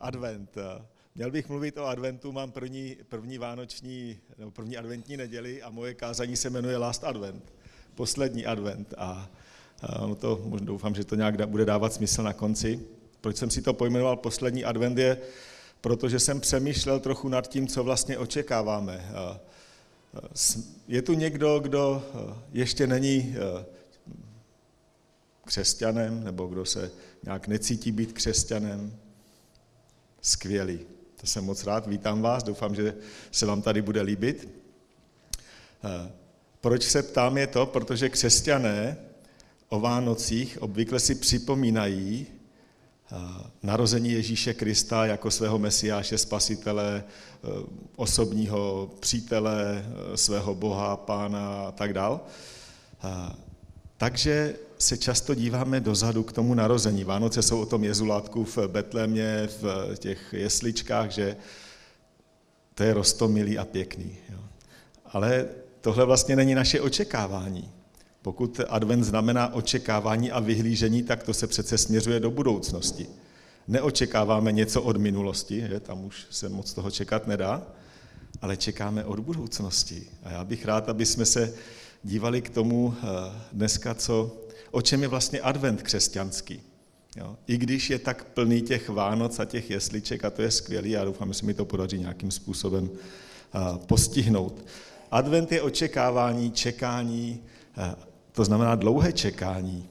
advent. Měl bych mluvit o adventu, mám první, první vánoční, nebo první adventní neděli a moje kázání se jmenuje Last Advent, poslední advent. A, no to, doufám, že to nějak bude dávat smysl na konci. Proč jsem si to pojmenoval poslední advent je, protože jsem přemýšlel trochu nad tím, co vlastně očekáváme. Je tu někdo, kdo ještě není křesťanem, nebo kdo se nějak necítí být křesťanem? Skvělý. To jsem moc rád, vítám vás, doufám, že se vám tady bude líbit. Proč se ptám je to, protože křesťané o Vánocích obvykle si připomínají narození Ježíše Krista jako svého mesiáše, spasitele, osobního přítele, svého Boha, pána a tak dál. Takže se často díváme dozadu k tomu narození. Vánoce jsou o tom jezulátku v Betlémě, v těch jesličkách, že to je rostomilý a pěkný. Jo. Ale tohle vlastně není naše očekávání. Pokud advent znamená očekávání a vyhlížení, tak to se přece směřuje do budoucnosti. Neočekáváme něco od minulosti, že? tam už se moc toho čekat nedá, ale čekáme od budoucnosti. A já bych rád, aby jsme se dívali k tomu eh, dneska, co, o čem je vlastně advent křesťanský. Jo? I když je tak plný těch Vánoc a těch jesliček, a to je skvělý, já doufám, že se mi to podaří nějakým způsobem eh, postihnout. Advent je očekávání, čekání, eh, to znamená dlouhé čekání.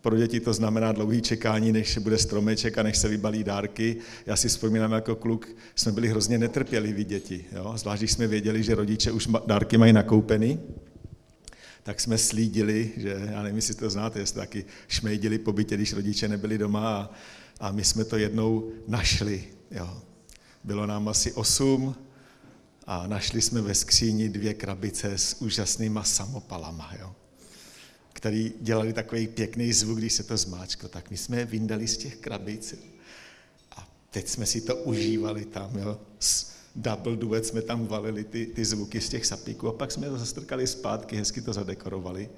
Pro děti to znamená dlouhý čekání, než se bude stromeček a než se vybalí dárky. Já si vzpomínám jako kluk, jsme byli hrozně netrpěliví děti. Jo? Zvlášť, když jsme věděli, že rodiče už dárky mají nakoupeny, tak jsme slídili, že, já nevím, jestli to znáte, jestli taky šmejdili po bytě, když rodiče nebyli doma a, a my jsme to jednou našli. Jo. Bylo nám asi osm a našli jsme ve skříni dvě krabice s úžasnýma samopalama. Jo který dělali takový pěkný zvuk, když se to zmáčklo, tak my jsme je vyndali z těch krabic a teď jsme si to užívali tam, jo. S double duet jsme tam valili ty, ty zvuky z těch sapíků a pak jsme to zastrkali zpátky, hezky to zadekorovali.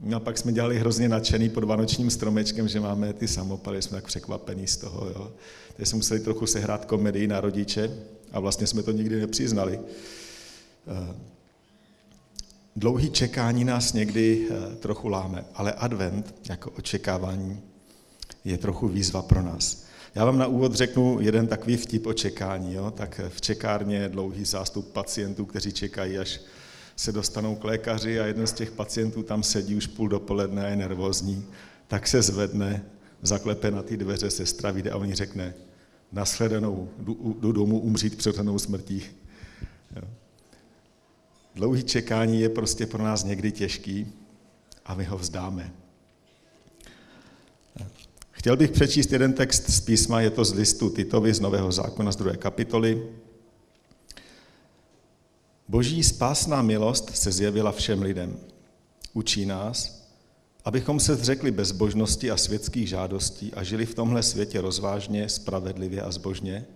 No a pak jsme dělali hrozně nadšený pod vánočním stromečkem, že máme ty samopaly, jsme tak překvapení z toho. Jo. Teď jsme museli trochu sehrát komedii na rodiče a vlastně jsme to nikdy nepřiznali. Eh, Dlouhý čekání nás někdy eh, trochu láme, ale advent jako očekávání je trochu výzva pro nás. Já vám na úvod řeknu jeden takový vtip o čekání. Jo? Tak v čekárně je dlouhý zástup pacientů, kteří čekají, až se dostanou k lékaři a jeden z těch pacientů tam sedí už půl dopoledne a je nervózní, tak se zvedne, zaklepe na ty dveře sestra, vyjde a oni řekne, nasledanou, jdu, jdu domů umřít přirozenou smrtí. Jo? Dlouhý čekání je prostě pro nás někdy těžký a my ho vzdáme. Chtěl bych přečíst jeden text z písma, je to z listu Titovi z Nového zákona z druhé kapitoly. Boží spásná milost se zjevila všem lidem. Učí nás, abychom se zřekli bezbožnosti a světských žádostí a žili v tomhle světě rozvážně, spravedlivě a zbožně,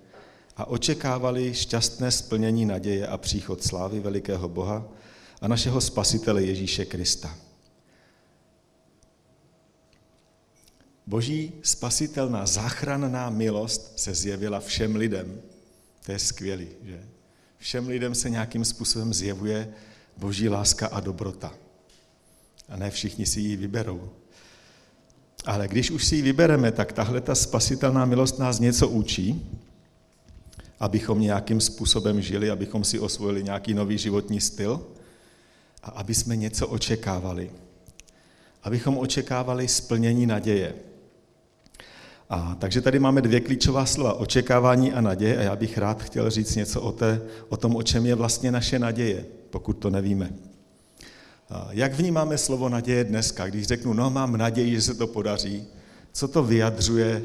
a očekávali šťastné splnění naděje a příchod slávy velikého Boha a našeho Spasitele Ježíše Krista. Boží spasitelná záchranná milost se zjevila všem lidem. To je skvělý, že? Všem lidem se nějakým způsobem zjevuje boží láska a dobrota. A ne všichni si ji vyberou. Ale když už si ji vybereme, tak tahle ta spasitelná milost nás něco učí, abychom nějakým způsobem žili, abychom si osvojili nějaký nový životní styl a aby jsme něco očekávali. Abychom očekávali splnění naděje. A takže tady máme dvě klíčová slova, očekávání a naděje a já bych rád chtěl říct něco o, té, o tom, o čem je vlastně naše naděje, pokud to nevíme. A jak vnímáme slovo naděje dneska? Když řeknu, no mám naději, že se to podaří, co to vyjadřuje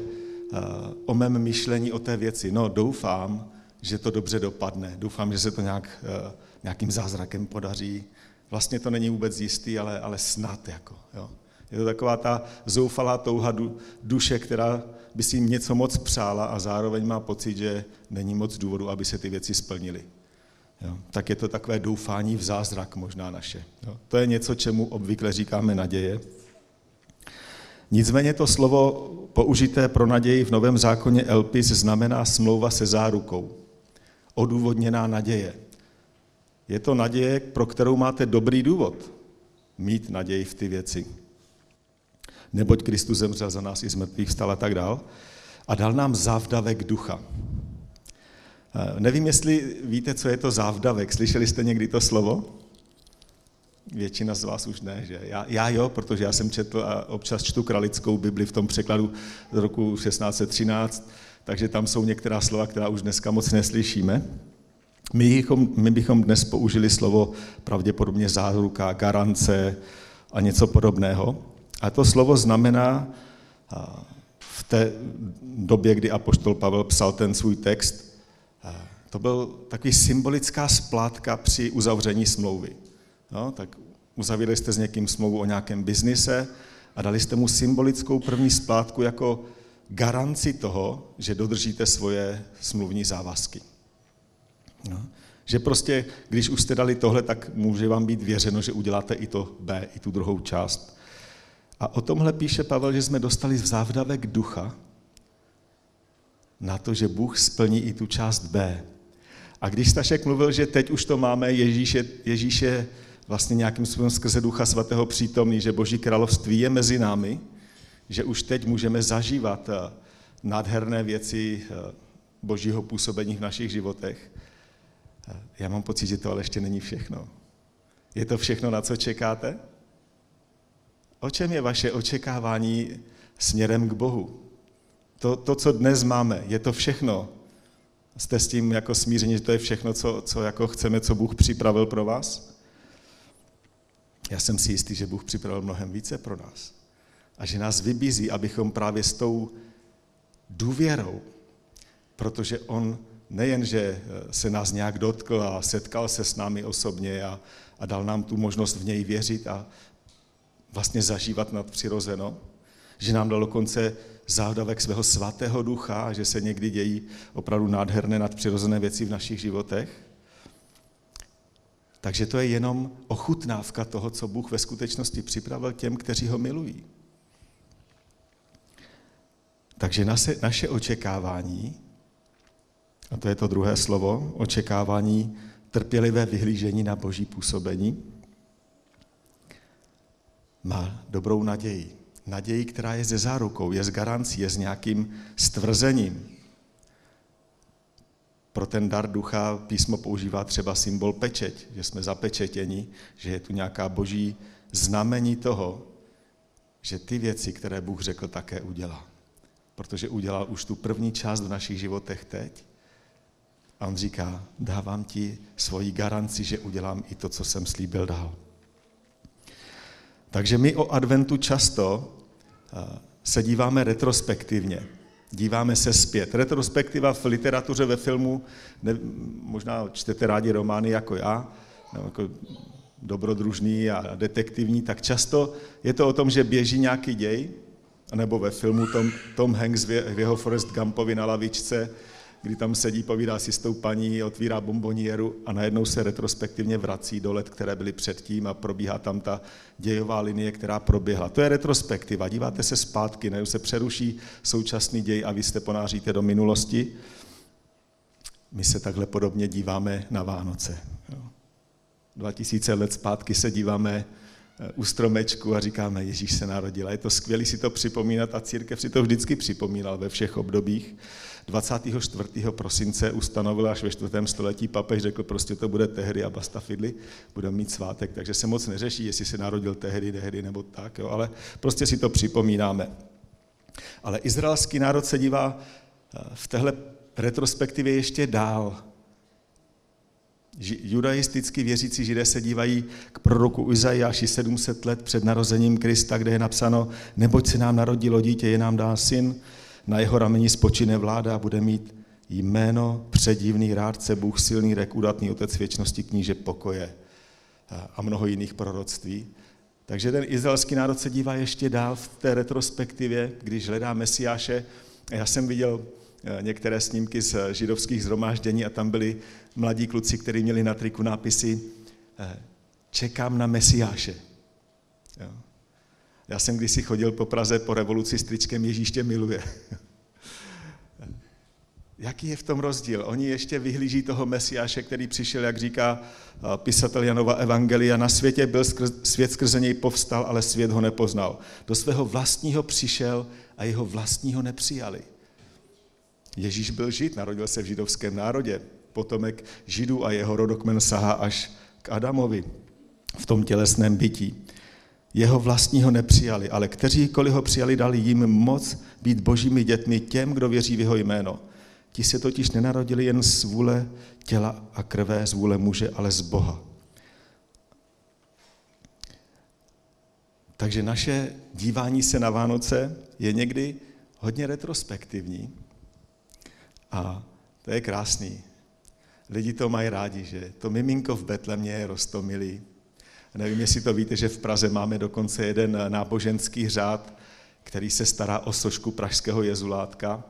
o mém myšlení o té věci. No, doufám, že to dobře dopadne. Doufám, že se to nějak, eh, nějakým zázrakem podaří. Vlastně to není vůbec jistý, ale, ale snad. Jako, jo. Je to taková ta zoufalá touha duše, která by si něco moc přála a zároveň má pocit, že není moc důvodu, aby se ty věci splnily. Jo. Tak je to takové doufání v zázrak možná naše. Jo. To je něco, čemu obvykle říkáme naděje. Nicméně to slovo použité pro naději v Novém zákoně elpis znamená smlouva se zárukou. Odůvodněná naděje. Je to naděje, pro kterou máte dobrý důvod mít naději v ty věci. Neboť Kristus zemřel za nás i z mrtvých vstal a tak dál. A dal nám závdavek ducha. Eh, nevím, jestli víte, co je to závdavek. Slyšeli jste někdy to slovo? Většina z vás už ne, že? Já, já jo, protože já jsem četl a občas čtu kralickou Bibli v tom překladu z roku 1613, takže tam jsou některá slova, která už dneska moc neslyšíme. My bychom, my bychom dnes použili slovo pravděpodobně záruka, garance a něco podobného. A to slovo znamená v té době, kdy apoštol Pavel psal ten svůj text, to byl takový symbolická splátka při uzavření smlouvy. No, tak uzavřeli jste s někým smlouvu o nějakém biznise a dali jste mu symbolickou první splátku jako garanci toho, že dodržíte svoje smluvní závazky. No. Že prostě, když už jste dali tohle, tak může vám být věřeno, že uděláte i to B, i tu druhou část. A o tomhle píše Pavel, že jsme dostali závdavek ducha na to, že Bůh splní i tu část B. A když Stašek mluvil, že teď už to máme, Ježíš je, Ježíš je vlastně nějakým způsobem skrze Ducha Svatého přítomný, že Boží království je mezi námi, že už teď můžeme zažívat eh, nádherné věci eh, Božího působení v našich životech. Eh, já mám pocit, že to ale ještě není všechno. Je to všechno, na co čekáte? O čem je vaše očekávání směrem k Bohu? To, to co dnes máme, je to všechno. Jste s tím jako smíření, že to je všechno, co, co jako chceme, co Bůh připravil pro vás? Já jsem si jistý, že Bůh připravil mnohem více pro nás. A že nás vybízí, abychom právě s tou důvěrou, protože On nejen, že se nás nějak dotkl a setkal se s námi osobně a, a dal nám tu možnost v něj věřit a vlastně zažívat nadpřirozeno, že nám dal dokonce závdavek svého svatého ducha a že se někdy dějí opravdu nádherné nadpřirozené věci v našich životech. Takže to je jenom ochutnávka toho, co Bůh ve skutečnosti připravil těm, kteří ho milují. Takže naše, naše očekávání, a to je to druhé slovo, očekávání trpělivé vyhlížení na boží působení, má dobrou naději. Naději, která je ze zárukou, je s garancí, je s nějakým stvrzením. Pro ten dar ducha písmo používá třeba symbol pečeť, že jsme zapečetěni, že je tu nějaká boží znamení toho, že ty věci, které Bůh řekl, také udělá. Protože udělal už tu první část v našich životech teď. A on říká, dávám ti svoji garanci, že udělám i to, co jsem slíbil dál. Takže my o adventu často eh, se díváme retrospektivně. Díváme se zpět. Retrospektiva v literatuře, ve filmu, ne, možná čtete rádi romány jako já, jako dobrodružný a detektivní, tak často je to o tom, že běží nějaký děj, nebo ve filmu Tom, Tom Hanks v jeho Forrest Gumpovi na lavičce kdy tam sedí, povídá si s tou paní, otvírá bombonieru a najednou se retrospektivně vrací do let, které byly předtím a probíhá tam ta dějová linie, která proběhla. To je retrospektiva, díváte se zpátky, najednou se přeruší současný děj a vy jste ponáříte do minulosti. My se takhle podobně díváme na Vánoce. 2000 let zpátky se díváme eh, u stromečku a říkáme, Ježíš se narodil. je to skvělé si to připomínat a církev si to vždycky připomínal ve všech obdobích. 24. prosince ustanovil až ve 4. století papež řekl, prostě to bude tehdy a basta fidli, budeme mít svátek, takže se moc neřeší, jestli se narodil tehdy, tehdy nebo tak, jo, ale prostě si to připomínáme. Ale izraelský národ se dívá eh, v téhle retrospektivě ještě dál. Judaisticky věřící židé se dívají k proroku Izajáši 700 let před narozením Krista, kde je napsáno, neboť se nám narodilo dítě, je nám dán syn, na jeho rameni spočine vláda a bude mít jméno předivný rádce, Bůh silný, rek, udatný otec věčnosti, kníže pokoje a mnoho jiných proroctví. Takže ten izraelský národ se dívá ještě dál v té retrospektivě, když hledá Mesiáše. Já jsem viděl eh, některé snímky z židovských zhromáždění a tam byli mladí kluci, kteří měli na triku nápisy eh, Čekám na Mesiáše. Já jsem kdysi chodil po Praze po revoluci s tričkem Ježíš tě miluje. Jaký je v tom rozdíl? Oni ještě vyhlíží toho Mesiáše, který přišel, jak říká pisatel Janova Evangelia, na světě byl, skrz, svět skrze něj povstal, ale svět ho nepoznal. Do svého vlastního přišel a jeho vlastního nepřijali. Ježíš byl žid, narodil se v židovském národě, potomek židů a jeho rodokmen sahá až k Adamovi v tom tělesném bytí. Jeho vlastního nepřijali, ale kteříkoliv ho přijali, dali jim moc být božími dětmi těm, kdo věří v jeho jméno. Ti se totiž nenarodili jen z vůle těla a krve, z vůle muže, ale z Boha. Takže naše dívání se na Vánoce je někdy hodně retrospektivní. A to je krásný. Lidi to mají rádi, že to miminko v Betlemě je rostomilý. Nevím, jestli to víte, že v Praze máme dokonce jeden náboženský řád, který se stará o sošku pražského jezulátka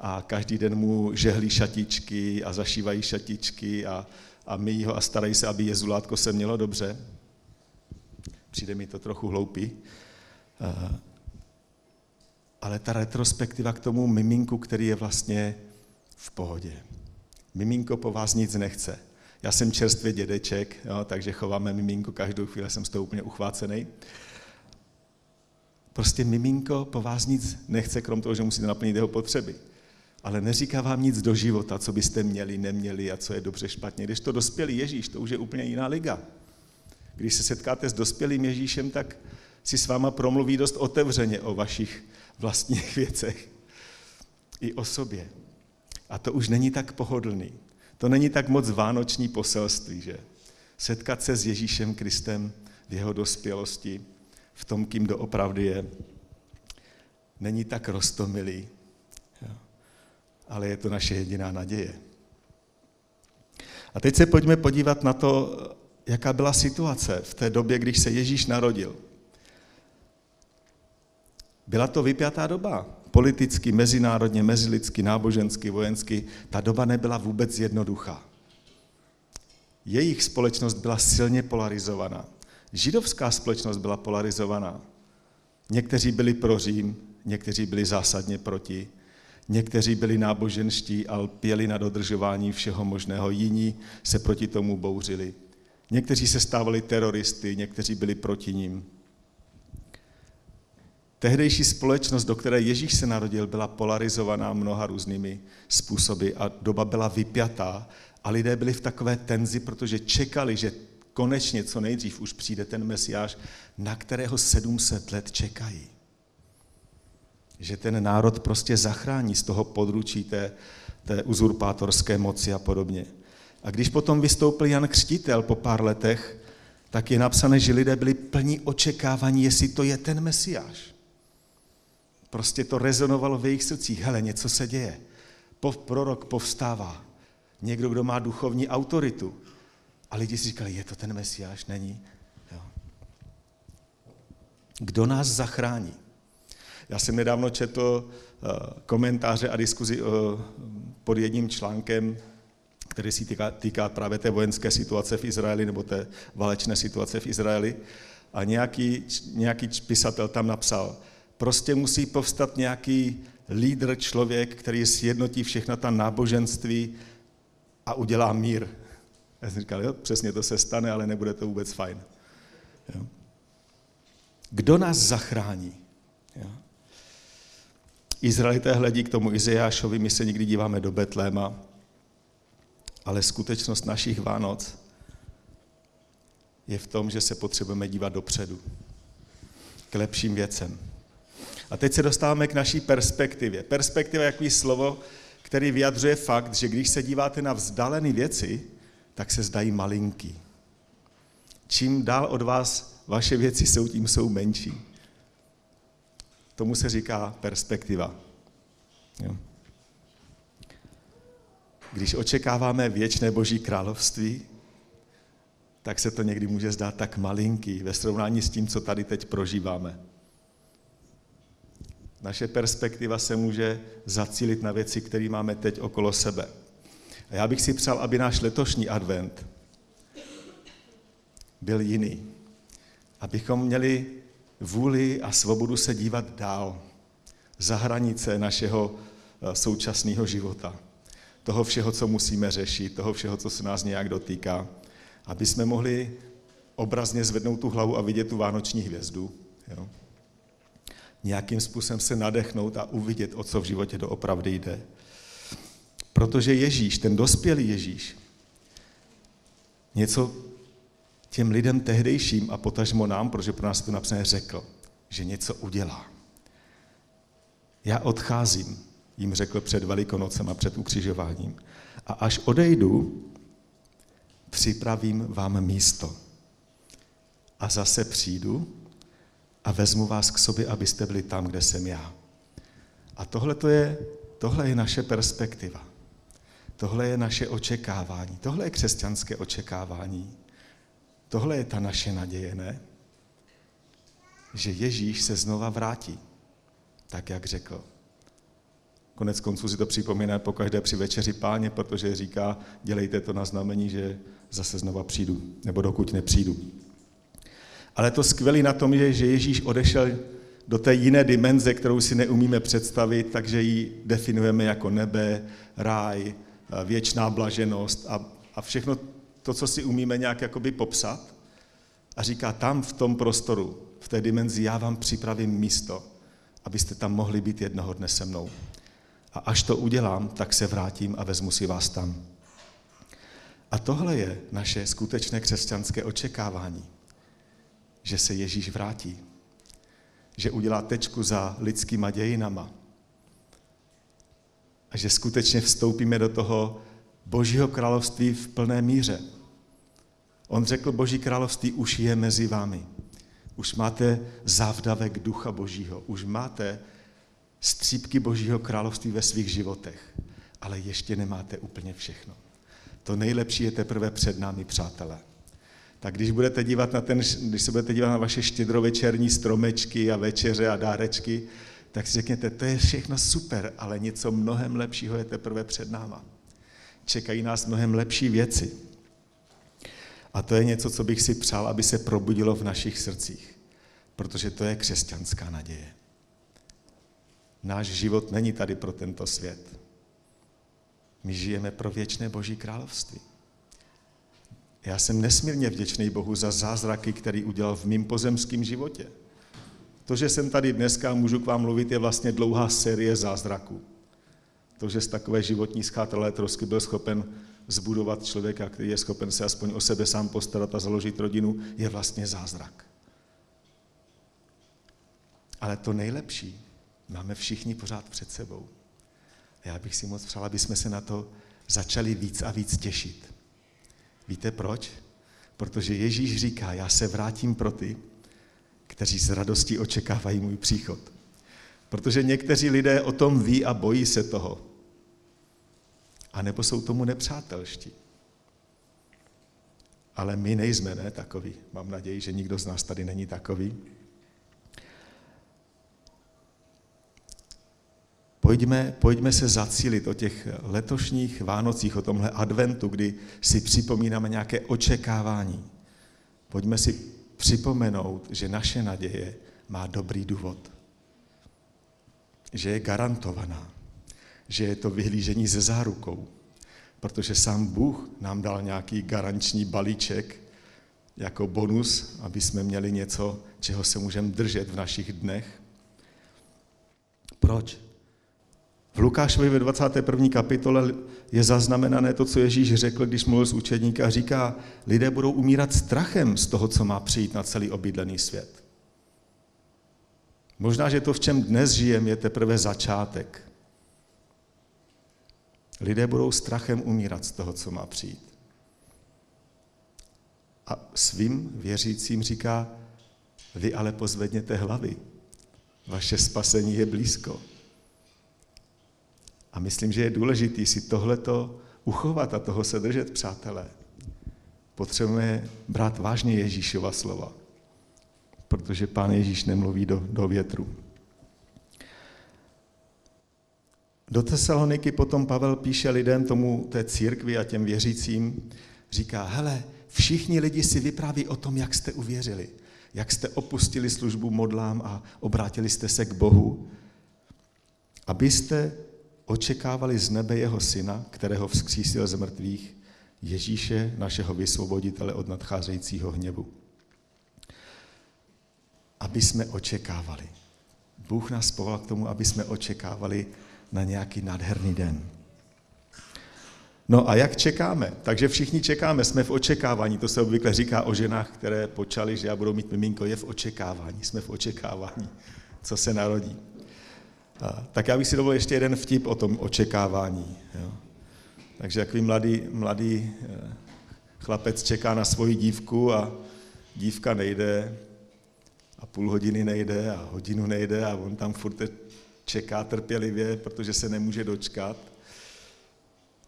a každý den mu žehlí šatičky a zašívají šatičky a, a myjí ho a starají se, aby jezulátko se mělo dobře. Přijde mi to trochu hloupý. Eh, ale ta retrospektiva k tomu miminku, který je vlastně v pohodě. Miminko po vás nic nechce. Já jsem čerstvě dědeček, jo, takže chováme miminko každou chvíli, jsem z toho úplně uchvácený. Prostě miminko po vás nic nechce, krom toho, že musíte naplnit jeho potřeby. Ale neříká vám nic do života, co byste měli, neměli a co je dobře, špatně. Když to dospělý Ježíš, to už je úplně jiná liga. Když se setkáte s dospělým Ježíšem, tak si s váma promluví dost otevřeně o vašich vlastních věcech. I o sobě. A to už není tak pohodlný. To není tak moc vánoční poselství, že? Setkat se s Ježíšem Kristem v jeho dospělosti, v tom, kým doopravdy je, není tak rostomilý, ale je to naše jediná naděje. A teď se pojďme podívat na to, jaká byla situace v té době, když se Ježíš narodil. Byla to vypjatá doba politicky, mezinárodně, mezilidsky, nábožensky, vojensky, ta doba nebyla vůbec jednoduchá. Jejich společnost byla silně polarizovaná. Židovská společnost byla polarizovaná. Někteří byli pro Řím, někteří byli zásadně proti, někteří byli náboženští a lpěli na dodržování všeho možného, jiní se proti tomu bouřili. Někteří se stávali teroristy, někteří byli proti ním. Tehdejší společnost, do které Ježíš se narodil, byla polarizovaná mnoha různými způsoby a doba byla vypjatá a lidé byli v takové tenzi, protože čekali, že konečně co nejdřív už přijde ten mesiáš, na kterého 700 let čekají. Že ten národ prostě zachrání z toho područí té, té uzurpátorské moci a podobně. A když potom vystoupil Jan Křtitel po pár letech, tak je napsané, že lidé byli plní očekávání, jestli to je ten mesiáš. Prostě to rezonovalo v jejich srdcích. Hele, něco se děje. Prorok povstává. Někdo, kdo má duchovní autoritu. A lidi si říkali, je to ten Mesiáš? Není. Jo. Kdo nás zachrání? Já jsem nedávno četl eh, komentáře a diskuzi eh, pod jedním článkem, který se týká, týká právě té vojenské situace v Izraeli nebo té válečné situace v Izraeli. A nějaký, nějaký pisatel tam napsal, prostě musí povstat nějaký lídr, člověk, který sjednotí všechna ta náboženství a udělá mír. Já jsem říkal, jo, přesně to se stane, ale nebude to vůbec fajn. Jo. Kdo nás zachrání? Jo. Izraelité hledí k tomu Izeášovi, my se někdy díváme do Betléma, ale skutečnost našich Vánoc je v tom, že se potřebujeme dívat dopředu, k lepším věcem. A teď se dostáváme k naší perspektivě. Perspektiva je takový slovo, který vyjadřuje fakt, že když se díváte na vzdálené věci, tak se zdají malinký. Čím dál od vás vaše věci jsou, tím jsou menší. Tomu se říká perspektiva. Jo. Když očekáváme věčné boží království, tak se to někdy může zdát tak malinký ve srovnání s tím, co tady teď prožíváme. Naše perspektiva se může zacílit na věci, které máme teď okolo sebe. A já bych si přál, aby náš letošní advent byl jiný. Abychom měli vůli a svobodu se dívat dál, za hranice našeho eh, současného života, toho všeho, co musíme řešit, toho všeho, co se nás nějak dotýká, aby jsme mohli obrazně zvednout tu hlavu a vidět tu vánoční hvězdu. Jo? Nějakým způsobem se nadechnout a uvidět, o co v životě doopravdy jde. Protože Ježíš, ten dospělý Ježíš, něco těm lidem tehdejším a potažmo nám, protože pro nás to napsané řekl, že něco udělá. Já odcházím, jim řekl před Velikonocem a před ukřižováním. A až odejdu, připravím vám místo. A zase přijdu a vezmu vás k sobě, abyste byli tam, kde jsem já. A tohle je, tohle je naše perspektiva. Tohle je naše očekávání. Tohle je křesťanské očekávání. Tohle je ta naše naděje, ne? Že Ježíš se znova vrátí, tak jak řekl. Konec konců si to připomíná po každé při večeři páně, protože říká, dělejte to na znamení, že zase znova přijdu, nebo dokud nepřijdu. Ale to skvělé na tom je, že Ježíš odešel do té jiné dimenze, kterou si neumíme představit, takže ji definujeme jako nebe, ráj, věčná blaženost a, a všechno to, co si umíme nějak jakoby popsat. A říká, tam v tom prostoru, v té dimenzi, já vám připravím místo, abyste tam mohli být jednoho dne se mnou. A až to udělám, tak se vrátím a vezmu si vás tam. A tohle je naše skutečné křesťanské očekávání, že se Ježíš vrátí, že udělá tečku za lidskýma dějinama a že skutečně vstoupíme do toho Božího království v plné míře. On řekl, Boží království už je mezi vámi. Už máte závdavek ducha Božího, už máte střípky Božího království ve svých životech, ale ještě nemáte úplně všechno. To nejlepší je teprve před námi, přátelé. Tak když, budete dívat na ten, když se budete dívat na vaše štědrovečerní stromečky a večeře a dárečky, tak si řekněte, to je všechno super, ale něco mnohem lepšího je teprve před náma. Čekají nás mnohem lepší věci. A to je něco, co bych si přál, aby se probudilo v našich srdcích, protože to je křesťanská naděje. Náš život není tady pro tento svět. My žijeme pro věčné Boží království. Já jsem nesmírně vděčný Bohu za zázraky, který udělal v mém pozemském životě. To, že jsem tady dneska a můžu k vám mluvit, je vlastně dlouhá série zázraků. To, že z takové životní schátralé trosky byl schopen zbudovat člověka, který je schopen se aspoň o sebe sám postarat a založit rodinu, je vlastně zázrak. Ale to nejlepší máme všichni pořád před sebou. Já bych si moc přál, aby jsme se na to začali víc a víc těšit. Víte proč? Protože Ježíš říká, já se vrátím pro ty, kteří s radostí očekávají můj příchod. Protože někteří lidé o tom ví a bojí se toho. A nebo jsou tomu nepřátelští. Ale my nejsme, ne, takový. Mám naději, že nikdo z nás tady není takový. Pojďme, pojďme se zacílit o těch letošních Vánocích, o tomhle adventu, kdy si připomínáme nějaké očekávání. Pojďme si připomenout, že naše naděje má dobrý důvod. Že je garantovaná. Že je to vyhlížení ze zárukou. Protože sám Bůh nám dal nějaký garanční balíček jako bonus, aby jsme měli něco, čeho se můžeme držet v našich dnech. Proč? Lukášovi ve 21. kapitole je zaznamenané to, co Ježíš řekl, když mluvil s učedníky a říká, lidé budou umírat strachem z toho, co má přijít na celý obydlený svět. Možná, že to, v čem dnes žijeme, je teprve začátek. Lidé budou strachem umírat z toho, co má přijít. A svým věřícím říká, vy ale pozvedněte hlavy. Vaše spasení je blízko. A myslím, že je důležité si tohleto uchovat a toho se držet, přátelé. Potřebujeme brát vážně Ježíšova slova, protože Pán Ježíš nemluví do, do větru. Do Tesaloniky potom Pavel píše lidem tomu té církvi a těm věřícím, říká, hele, všichni lidi si vypráví o tom, jak jste uvěřili. jak jste opustili službu modlám a obrátili jste se k Bohu, abyste očekávali z nebe jeho syna, kterého vzkřísil z mrtvých, Ježíše, našeho vysvoboditele od nadcházejícího hněvu. Aby jsme očekávali. Bůh nás povolal k tomu, aby jsme očekávali na nějaký nádherný den. No a jak čekáme? Takže všichni čekáme, jsme v očekávání. To se obvykle říká o ženách, které počaly, že já budu mít miminko, je v očekávání. Jsme v očekávání, co se narodí. Tak já bych si dovolil ještě jeden vtip o tom očekávání. Jo. Takže takový mladý, mladý eh, chlapec čeká na svoji dívku a dívka nejde a půl hodiny nejde a hodinu nejde a on tam furt čeká trpělivě, protože se nemůže dočkat.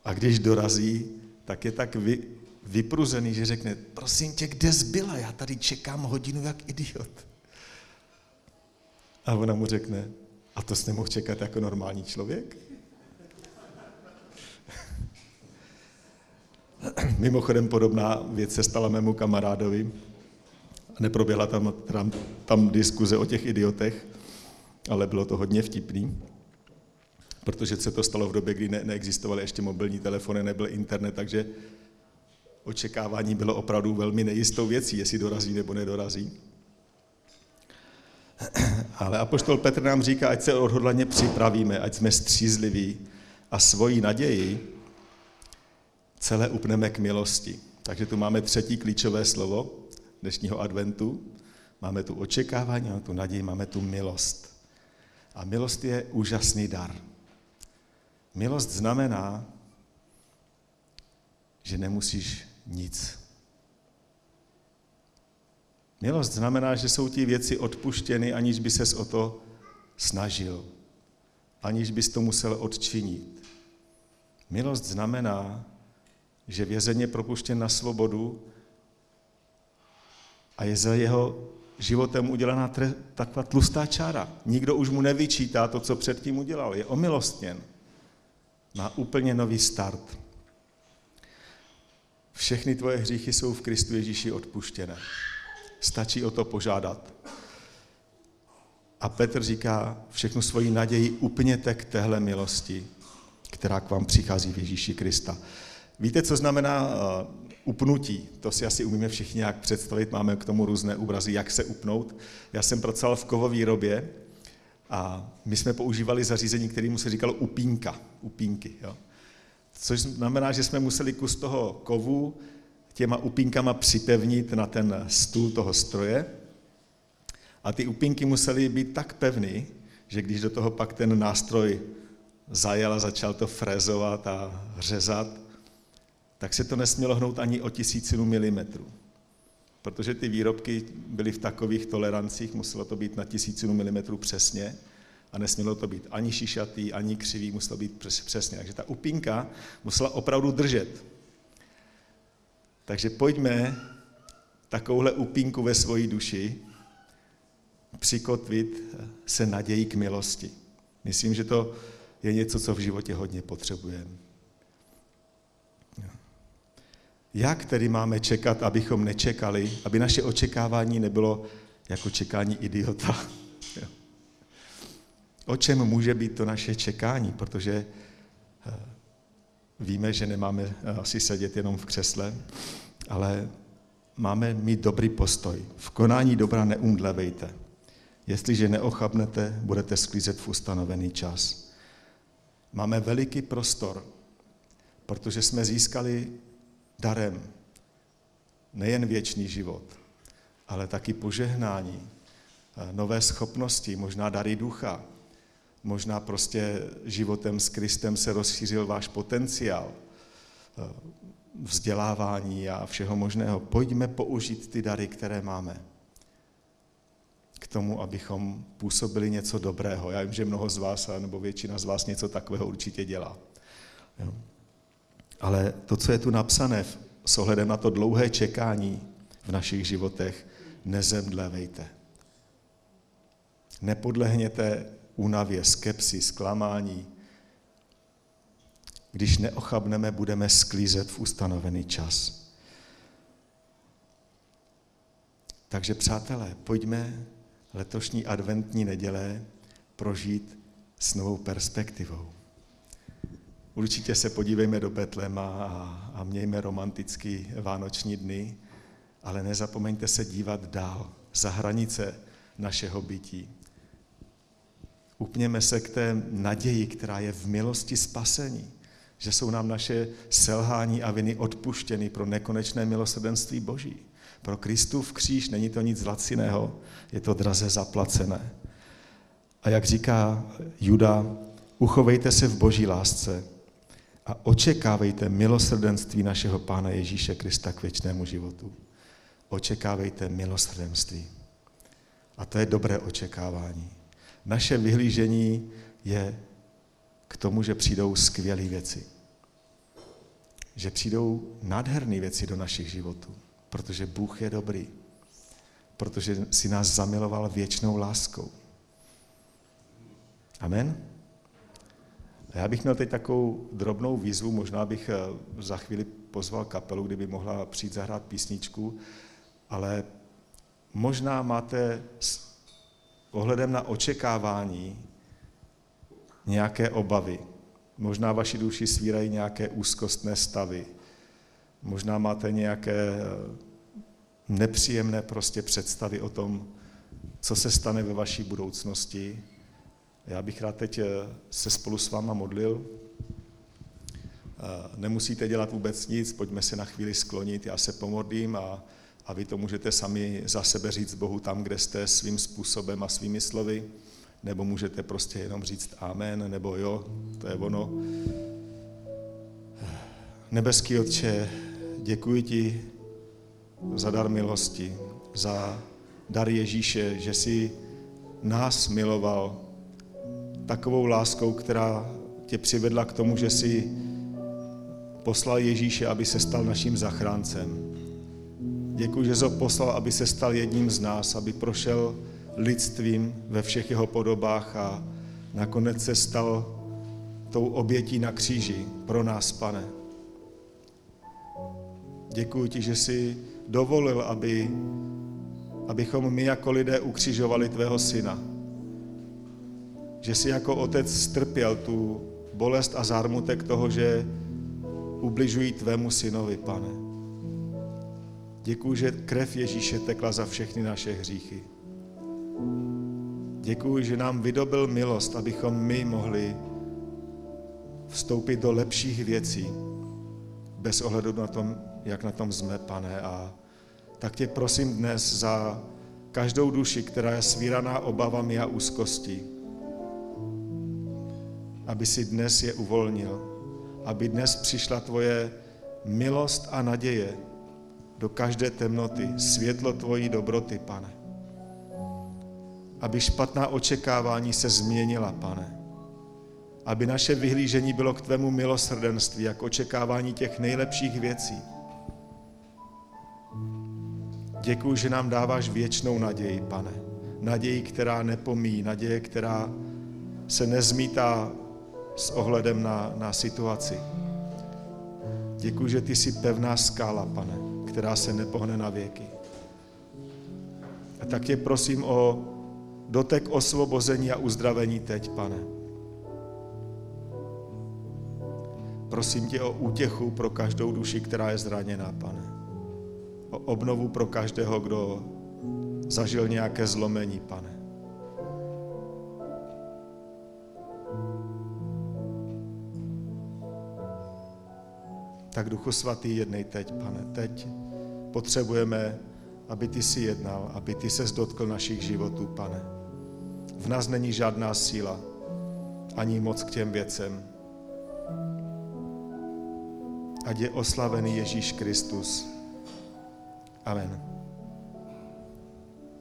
A když dorazí, tak je tak vy, vypruzený, že řekne, prosím tě, kde zbyla? Já tady čekám hodinu jak idiot. A ona mu řekne, a to jsi nemohl čekat jako normální člověk? Mimochodem podobná věc se stala mému kamarádovi. Neproběhla tam, tam, tam diskuze o těch idiotech, ale bylo to hodně vtipný, protože se to stalo v době, kdy ne, neexistovaly ještě mobilní telefony, nebyl internet, takže očekávání bylo opravdu velmi nejistou věcí, jestli dorazí nebo nedorazí. Ale apoštol Petr nám říká, ať se odhodlaně připravíme, ať jsme střízliví a svoji naději celé upneme k milosti. Takže tu máme třetí klíčové slovo dnešního adventu. Máme tu očekávání, máme tu naději, máme tu milost. A milost je úžasný dar. Milost znamená, že nemusíš nic. Milost znamená, že jsou ti věci odpuštěny, aniž by ses o to snažil, aniž bys to musel odčinit. Milost znamená, že vězeň je propuštěn na svobodu a je za jeho životem udělaná taková tlustá čára. Nikdo už mu nevyčítá to, co předtím udělal. Je omilostněn. Má úplně nový start. Všechny tvoje hříchy jsou v Kristu Ježíši odpuštěné. Stačí o to požádat. A Petr říká, všechnu svoji naději upněte k téhle milosti, která k vám přichází v Ježíši Krista. Víte, co znamená uh, upnutí? To si asi umíme všichni nějak představit, máme k tomu různé úbrazy, jak se upnout. Já jsem pracoval v kovovýrobě a my jsme používali zařízení, kterému se říkalo upínka, upínky. Jo? Což znamená, že jsme museli kus toho kovu těma upínkama připevnit na ten stůl toho stroje a ty upínky musely být tak pevný, že když do toho pak ten nástroj zajel a začal to frezovat a řezat, tak se to nesmělo hnout ani o tisícinu milimetrů. Protože ty výrobky byly v takových tolerancích, muselo to být na tisícinu milimetrů přesně a nesmělo to být ani šišatý, ani křivý, muselo být přesně. Takže ta upínka musela opravdu držet. Takže pojďme takovouhle upínku ve svoji duši přikotvit se nadějí k milosti. Myslím, že to je něco, co v životě hodně potřebujeme. Jak tedy máme čekat, abychom nečekali, aby naše očekávání nebylo jako čekání idiota? O čem může být to naše čekání? Protože eh, víme, že nemáme eh, asi sedět jenom v křesle, ale máme mít dobrý postoj. V konání dobra neumdlevejte. Jestliže neochabnete, budete sklízet v ustanovený čas. Máme veliký prostor, protože jsme získali darem nejen věčný život, ale taky požehnání, eh, nové schopnosti, možná dary ducha, možná prostě životem s Kristem se rozšířil váš potenciál, eh, vzdělávání a všeho možného. Pojďme použít ty dary, které máme k tomu, abychom působili něco dobrého. Já vím, že mnoho z vás, nebo většina z vás něco takového určitě dělá. Jo. Ale to, co je tu napsané s ohledem na to dlouhé čekání v našich životech, nezemdlevejte. Nepodlehněte únavě, skepsi, zklamání. Když neochabneme, budeme sklízet v ustanovený čas. Takže přátelé, pojďme letošní adventní neděle prožít s novou perspektivou. Určitě se podívejme do Betlema a, a mějme romantický vánoční dny, ale nezapomeňte se dívat dál, za hranice našeho bytí. Upněme se k té naději, která je v milosti spasení, že jsou nám naše selhání a viny odpuštěny pro nekonečné milosrdenství Boží. Pro Kristův kříž není to nic laciného, je to draze zaplacené. A jak říká Juda, uchovejte se v boží lásce a očekávejte milosrdenství našeho Pána Ježíše Krista k věčnému životu. Očekávejte milosrdenství. A to je dobré očekávání. Naše vyhlížení je k tomu, že přijdou skvělé věci. Že přijdou nádherné věci do našich životů, protože Bůh je dobrý, protože si nás zamiloval věčnou láskou. Amen? A já bych měl teď takovou drobnou výzvu, možná bych eh, za chvíli pozval kapelu, kdyby mohla přijít zahrát písničku, ale možná máte ohledem na očekávání nějaké obavy. Možná vaši duši svírají nějaké úzkostné stavy. Možná máte nějaké eh, nepříjemné prostě představy o tom, co se stane ve vaší budoucnosti. Já bych rád teď eh, se spolu s váma modlil. Eh, nemusíte dělat vůbec nic, pojďme se na chvíli sklonit, já se pomodlím a, a vy to můžete sami za sebe říct Bohu tam, kde jste svým způsobem a svými slovy, nebo můžete prostě jenom říct amen, nebo jo, to je ono. Nebeský Otče, děkuji ti za dar milosti, za dar Ježíše, že jsi nás miloval takovou láskou, která tě přivedla k tomu, že jsi poslal Ježíše, aby se stal naším zachráncem. Děkuji, že jsi ho poslal, aby se stal jedním z nás, aby prošel lidstvím ve všech jeho podobách a nakonec se stal tou obětí na kříži pro nás, pane. Děkuji ti, že jsi dovolil, aby, abychom my jako lidé ukřižovali tvého syna že si jako otec strpěl tu bolest a zármutek toho, že ubližují tvému synovi, pane. Děkuji, že krev Ježíše tekla za všechny naše hříchy. Děkuji, že nám vydobil milost, abychom my mohli vstoupit do lepších věcí, bez ohledu na tom, jak na tom jsme, pane. A tak tě prosím dnes za každou duši, která je svíraná obavami a úzkostí, aby si dnes je uvolnil, aby dnes přišla tvoje milost a naděje do každé temnoty, světlo tvojí dobroty, pane. Aby špatná očekávání se změnila, pane. Aby naše vyhlížení bylo k tvému milosrdenství, jak očekávání těch nejlepších věcí. Děkuji, že nám dáváš věčnou naději, pane. Naději, která nepomíjí, naděje, která se nezmítá s ohledem na, na situaci. Děkuji, že ty jsi pevná skála, pane, která se nepohne na věky. A tak tě prosím o dotek osvobození a uzdravení teď, pane. Prosím tě o útěchu pro každou duši, která je zraněná, pane. O obnovu pro každého, kdo zažil nějaké zlomení, pane. Tak Duchu Svatý, jednej teď, pane. Teď potřebujeme, aby ty si jednal, aby ty se dotkl našich životů, pane. V nás není žádná síla, ani moc k těm věcem. Ať je oslavený Ježíš Kristus. Amen.